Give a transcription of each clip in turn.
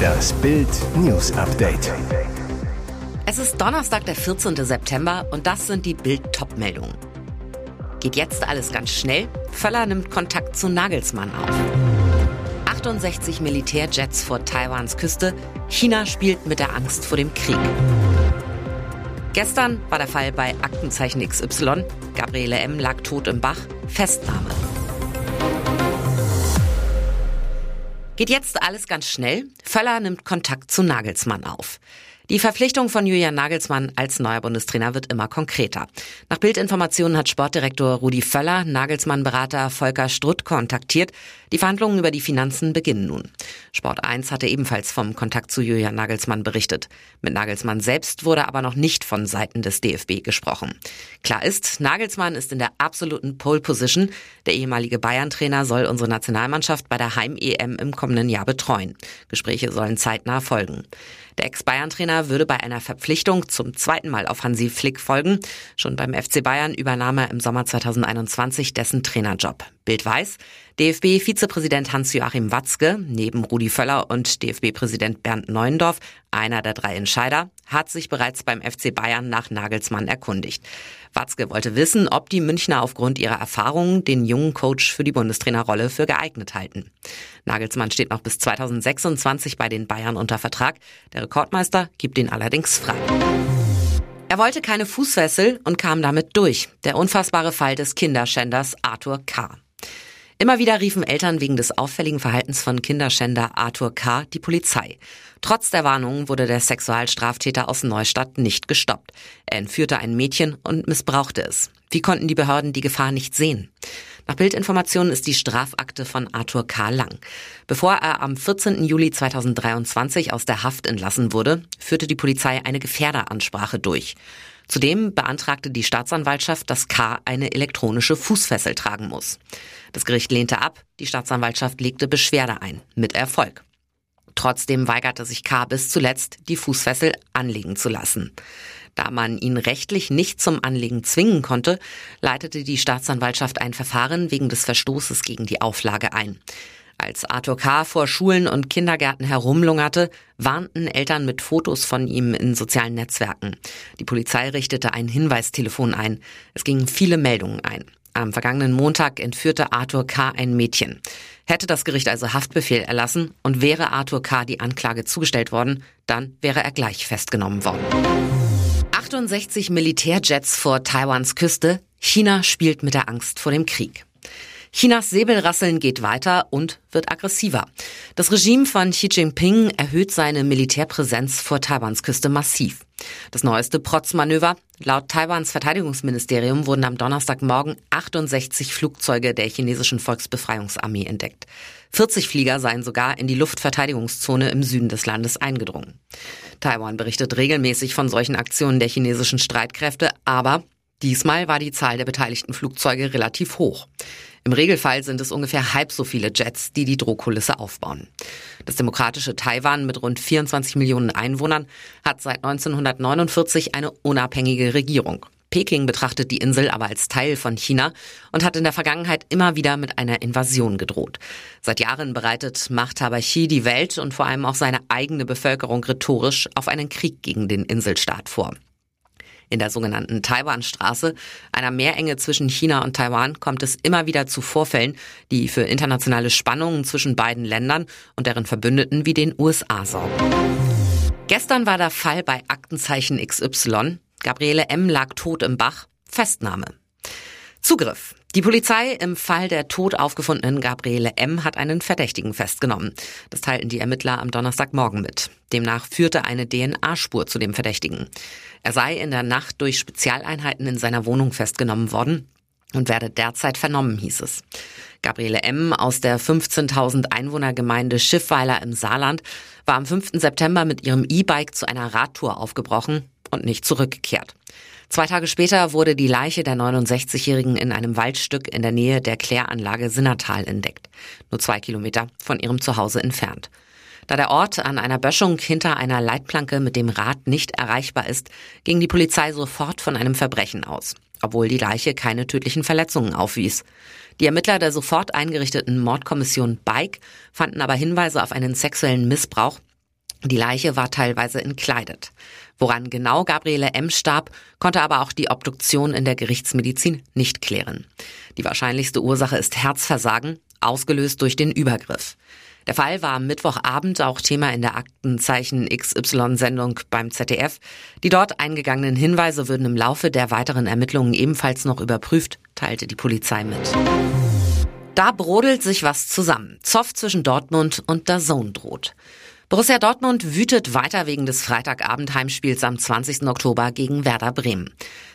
Das Bild News Update. Es ist Donnerstag, der 14. September und das sind die Bild Top-Meldungen. Geht jetzt alles ganz schnell? Völler nimmt Kontakt zu Nagelsmann auf. 68 Militärjets vor Taiwans Küste. China spielt mit der Angst vor dem Krieg. Gestern war der Fall bei Aktenzeichen XY. Gabriele M. lag tot im Bach. Festnahme. Geht jetzt alles ganz schnell? Völler nimmt Kontakt zu Nagelsmann auf. Die Verpflichtung von Julian Nagelsmann als neuer Bundestrainer wird immer konkreter. Nach Bildinformationen hat Sportdirektor Rudi Völler Nagelsmann-Berater Volker Strutt kontaktiert. Die Verhandlungen über die Finanzen beginnen nun. Sport 1 hatte ebenfalls vom Kontakt zu Julian Nagelsmann berichtet. Mit Nagelsmann selbst wurde aber noch nicht von Seiten des DFB gesprochen. Klar ist, Nagelsmann ist in der absoluten Pole Position. Der ehemalige Bayern-Trainer soll unsere Nationalmannschaft bei der Heim-EM im kommenden Jahr betreuen. Gespräche sollen zeitnah folgen. Der Ex-Bayern-Trainer würde bei einer Verpflichtung zum zweiten Mal auf Hansi Flick folgen. Schon beim FC Bayern übernahm er im Sommer 2021 dessen Trainerjob. Bild weiß, DFB-Vizepräsident Hans-Joachim Watzke, neben Rudi Völler und DFB-Präsident Bernd Neuendorf, einer der drei Entscheider, hat sich bereits beim FC Bayern nach Nagelsmann erkundigt. Watzke wollte wissen, ob die Münchner aufgrund ihrer Erfahrungen den jungen Coach für die Bundestrainerrolle für geeignet halten. Nagelsmann steht noch bis 2026 bei den Bayern unter Vertrag. Der Rekordmeister gibt ihn allerdings frei. Er wollte keine Fußfessel und kam damit durch. Der unfassbare Fall des Kinderschänders Arthur K. Immer wieder riefen Eltern wegen des auffälligen Verhaltens von Kinderschänder Arthur K. die Polizei. Trotz der Warnungen wurde der Sexualstraftäter aus Neustadt nicht gestoppt. Er entführte ein Mädchen und missbrauchte es. Wie konnten die Behörden die Gefahr nicht sehen? Nach Bildinformationen ist die Strafakte von Arthur K. lang. Bevor er am 14. Juli 2023 aus der Haft entlassen wurde, führte die Polizei eine Gefährderansprache durch. Zudem beantragte die Staatsanwaltschaft, dass K. eine elektronische Fußfessel tragen muss. Das Gericht lehnte ab, die Staatsanwaltschaft legte Beschwerde ein, mit Erfolg. Trotzdem weigerte sich K. bis zuletzt, die Fußfessel anlegen zu lassen. Da man ihn rechtlich nicht zum Anlegen zwingen konnte, leitete die Staatsanwaltschaft ein Verfahren wegen des Verstoßes gegen die Auflage ein. Als Arthur K. vor Schulen und Kindergärten herumlungerte, warnten Eltern mit Fotos von ihm in sozialen Netzwerken. Die Polizei richtete ein Hinweistelefon ein. Es gingen viele Meldungen ein. Am vergangenen Montag entführte Arthur K. ein Mädchen. Hätte das Gericht also Haftbefehl erlassen und wäre Arthur K. die Anklage zugestellt worden, dann wäre er gleich festgenommen worden. 68 Militärjets vor Taiwans Küste. China spielt mit der Angst vor dem Krieg. Chinas Säbelrasseln geht weiter und wird aggressiver. Das Regime von Xi Jinping erhöht seine Militärpräsenz vor Taiwans Küste massiv. Das neueste Protzmanöver. Laut Taiwans Verteidigungsministerium wurden am Donnerstagmorgen 68 Flugzeuge der chinesischen Volksbefreiungsarmee entdeckt. 40 Flieger seien sogar in die Luftverteidigungszone im Süden des Landes eingedrungen. Taiwan berichtet regelmäßig von solchen Aktionen der chinesischen Streitkräfte, aber diesmal war die Zahl der beteiligten Flugzeuge relativ hoch. Im Regelfall sind es ungefähr halb so viele Jets, die die Drohkulisse aufbauen. Das demokratische Taiwan mit rund 24 Millionen Einwohnern hat seit 1949 eine unabhängige Regierung. Peking betrachtet die Insel aber als Teil von China und hat in der Vergangenheit immer wieder mit einer Invasion gedroht. Seit Jahren bereitet Machthaber Xi die Welt und vor allem auch seine eigene Bevölkerung rhetorisch auf einen Krieg gegen den Inselstaat vor. In der sogenannten Taiwanstraße, einer Meerenge zwischen China und Taiwan, kommt es immer wieder zu Vorfällen, die für internationale Spannungen zwischen beiden Ländern und deren Verbündeten wie den USA sorgen. Gestern war der Fall bei Aktenzeichen XY. Gabriele M. lag tot im Bach. Festnahme. Zugriff. Die Polizei im Fall der tot aufgefundenen Gabriele M. hat einen Verdächtigen festgenommen. Das teilten die Ermittler am Donnerstagmorgen mit. Demnach führte eine DNA-Spur zu dem Verdächtigen. Er sei in der Nacht durch Spezialeinheiten in seiner Wohnung festgenommen worden und werde derzeit vernommen, hieß es. Gabriele M. aus der 15.000 Einwohnergemeinde Schiffweiler im Saarland war am 5. September mit ihrem E-Bike zu einer Radtour aufgebrochen und nicht zurückgekehrt. Zwei Tage später wurde die Leiche der 69-Jährigen in einem Waldstück in der Nähe der Kläranlage Sinnertal entdeckt, nur zwei Kilometer von ihrem Zuhause entfernt. Da der Ort an einer Böschung hinter einer Leitplanke mit dem Rad nicht erreichbar ist, ging die Polizei sofort von einem Verbrechen aus. obwohl die Leiche keine tödlichen Verletzungen aufwies. Die Ermittler der sofort eingerichteten Mordkommission Bike fanden aber Hinweise auf einen sexuellen Missbrauch. Die Leiche war teilweise entkleidet. Woran genau Gabriele M. starb, konnte aber auch die Obduktion in der Gerichtsmedizin nicht klären. Die wahrscheinlichste Ursache ist Herzversagen, ausgelöst durch den Übergriff. Der Fall war am Mittwochabend auch Thema in der Aktenzeichen XY-Sendung beim ZDF. Die dort eingegangenen Hinweise würden im Laufe der weiteren Ermittlungen ebenfalls noch überprüft, teilte die Polizei mit. Da brodelt sich was zusammen. Zoff zwischen Dortmund und der Zone droht. Borussia Dortmund wütet weiter wegen des Freitagabend-Heimspiels am 20. Oktober gegen Werder Bremen.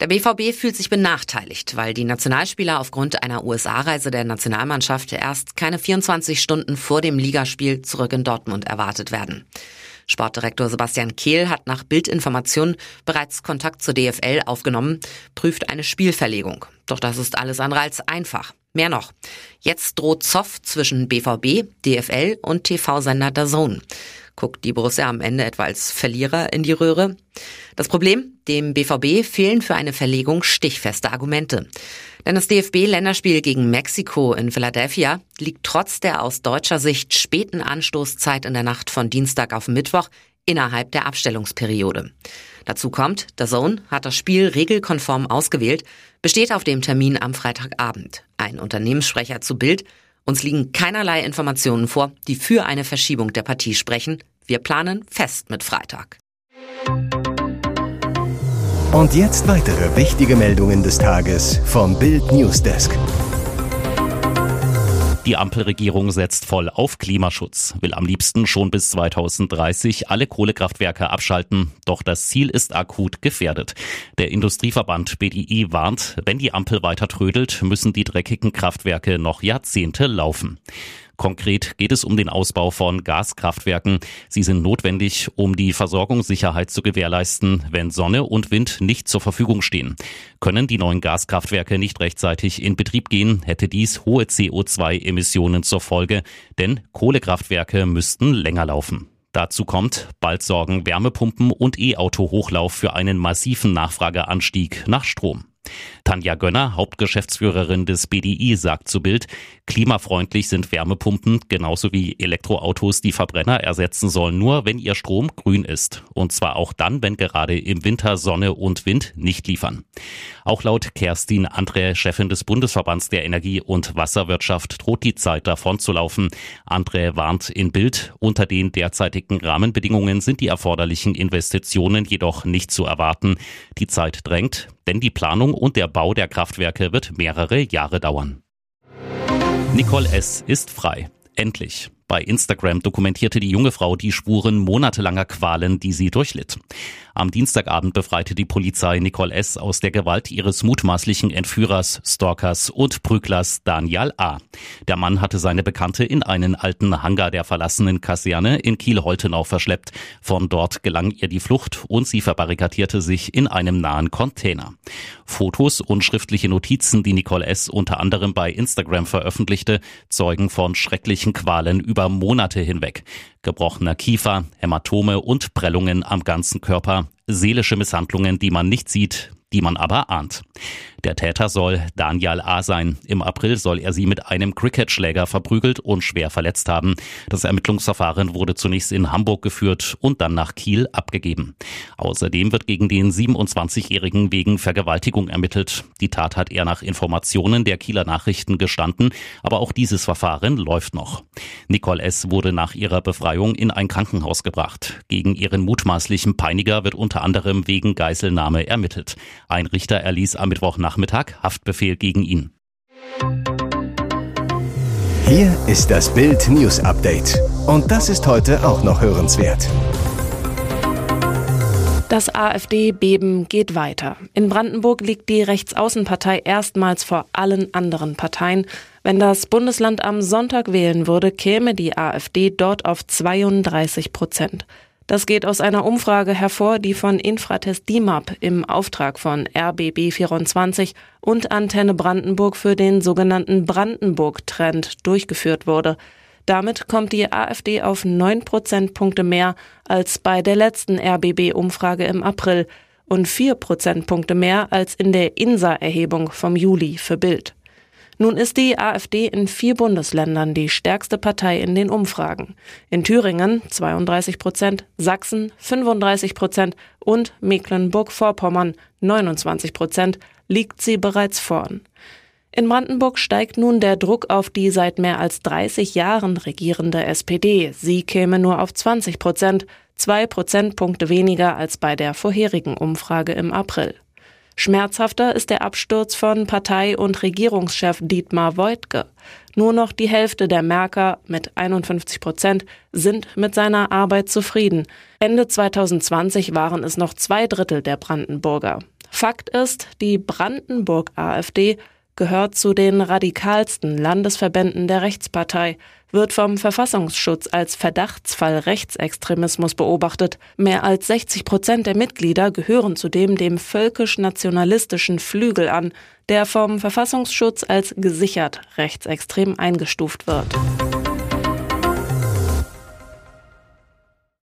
Der BVB fühlt sich benachteiligt, weil die Nationalspieler aufgrund einer USA-Reise der Nationalmannschaft erst keine 24 Stunden vor dem Ligaspiel zurück in Dortmund erwartet werden. Sportdirektor Sebastian Kehl hat nach Bildinformationen bereits Kontakt zur DFL aufgenommen, prüft eine Spielverlegung. Doch das ist alles andere als einfach. Mehr noch. Jetzt droht Zoff zwischen BVB, DFL und TV-Sender DAZN. Guckt die Borussia am Ende etwa als Verlierer in die Röhre? Das Problem? Dem BVB fehlen für eine Verlegung stichfeste Argumente. Denn das DFB-Länderspiel gegen Mexiko in Philadelphia liegt trotz der aus deutscher Sicht späten Anstoßzeit in der Nacht von Dienstag auf Mittwoch innerhalb der Abstellungsperiode. Dazu kommt, der Zone hat das Spiel regelkonform ausgewählt, besteht auf dem Termin am Freitagabend. Ein Unternehmenssprecher zu Bild uns liegen keinerlei Informationen vor, die für eine Verschiebung der Partie sprechen. Wir planen fest mit Freitag. Und jetzt weitere wichtige Meldungen des Tages vom Bild Newsdesk. Die Ampelregierung setzt voll auf Klimaschutz, will am liebsten schon bis 2030 alle Kohlekraftwerke abschalten. Doch das Ziel ist akut gefährdet. Der Industrieverband BDI warnt, wenn die Ampel weiter trödelt, müssen die dreckigen Kraftwerke noch Jahrzehnte laufen. Konkret geht es um den Ausbau von Gaskraftwerken. Sie sind notwendig, um die Versorgungssicherheit zu gewährleisten, wenn Sonne und Wind nicht zur Verfügung stehen. Können die neuen Gaskraftwerke nicht rechtzeitig in Betrieb gehen, hätte dies hohe CO2-Emissionen zur Folge, denn Kohlekraftwerke müssten länger laufen. Dazu kommt, bald sorgen Wärmepumpen und E-Auto-Hochlauf für einen massiven Nachfrageanstieg nach Strom. Tanja Gönner, Hauptgeschäftsführerin des BDI, sagt zu Bild, klimafreundlich sind Wärmepumpen genauso wie Elektroautos, die Verbrenner ersetzen sollen, nur wenn ihr Strom grün ist. Und zwar auch dann, wenn gerade im Winter Sonne und Wind nicht liefern. Auch laut Kerstin Andre, Chefin des Bundesverbands der Energie- und Wasserwirtschaft, droht die Zeit davon zu laufen. Andre warnt in Bild, unter den derzeitigen Rahmenbedingungen sind die erforderlichen Investitionen jedoch nicht zu erwarten. Die Zeit drängt, denn die Planung und der Bau der Kraftwerke wird mehrere Jahre dauern. Nicole S. ist frei. Endlich. Bei Instagram dokumentierte die junge Frau die Spuren monatelanger Qualen, die sie durchlitt. Am Dienstagabend befreite die Polizei Nicole S. aus der Gewalt ihres mutmaßlichen Entführers, Stalkers und Prüglers Daniel A. Der Mann hatte seine Bekannte in einen alten Hangar der verlassenen Kaserne in Kiel-Holtenau verschleppt. Von dort gelang ihr die Flucht und sie verbarrikadierte sich in einem nahen Container. Fotos und schriftliche Notizen, die Nicole S. unter anderem bei Instagram veröffentlichte, zeugen von schrecklichen Qualen über Monate hinweg gebrochener Kiefer, Hämatome und Prellungen am ganzen Körper, seelische Misshandlungen, die man nicht sieht, die man aber ahnt. Der Täter soll Daniel A. sein. Im April soll er sie mit einem Cricketschläger verprügelt und schwer verletzt haben. Das Ermittlungsverfahren wurde zunächst in Hamburg geführt und dann nach Kiel abgegeben. Außerdem wird gegen den 27-Jährigen wegen Vergewaltigung ermittelt. Die Tat hat er nach Informationen der Kieler Nachrichten gestanden, aber auch dieses Verfahren läuft noch. Nicole S. wurde nach ihrer Befreiung in ein Krankenhaus gebracht. Gegen ihren mutmaßlichen Peiniger wird unter anderem wegen Geiselnahme ermittelt. Ein Richter erließ am Mittwochnachmittag Haftbefehl gegen ihn. Hier ist das Bild News Update. Und das ist heute auch noch hörenswert. Das AfD-Beben geht weiter. In Brandenburg liegt die Rechtsaußenpartei erstmals vor allen anderen Parteien. Wenn das Bundesland am Sonntag wählen würde, käme die AfD dort auf 32 Prozent. Das geht aus einer Umfrage hervor, die von Infratest DIMAP im Auftrag von RBB24 und Antenne Brandenburg für den sogenannten Brandenburg-Trend durchgeführt wurde. Damit kommt die AfD auf neun Prozentpunkte mehr als bei der letzten RBB-Umfrage im April. und vier Prozentpunkte mehr als in der INSA-Erhebung vom Juli für Bild. Nun ist die AfD in vier Bundesländern die stärkste Partei in den Umfragen. In Thüringen 32 Prozent, Sachsen 35 Prozent und Mecklenburg-Vorpommern 29 Prozent liegt sie bereits vorn. In Brandenburg steigt nun der Druck auf die seit mehr als 30 Jahren regierende SPD. Sie käme nur auf 20 Prozent, zwei Prozentpunkte weniger als bei der vorherigen Umfrage im April. Schmerzhafter ist der Absturz von Partei- und Regierungschef Dietmar Woidke. Nur noch die Hälfte der Merker mit 51 Prozent sind mit seiner Arbeit zufrieden. Ende 2020 waren es noch zwei Drittel der Brandenburger. Fakt ist, die Brandenburg-AfD gehört zu den radikalsten Landesverbänden der Rechtspartei, wird vom Verfassungsschutz als Verdachtsfall Rechtsextremismus beobachtet. Mehr als 60 Prozent der Mitglieder gehören zudem dem völkisch-nationalistischen Flügel an, der vom Verfassungsschutz als gesichert rechtsextrem eingestuft wird.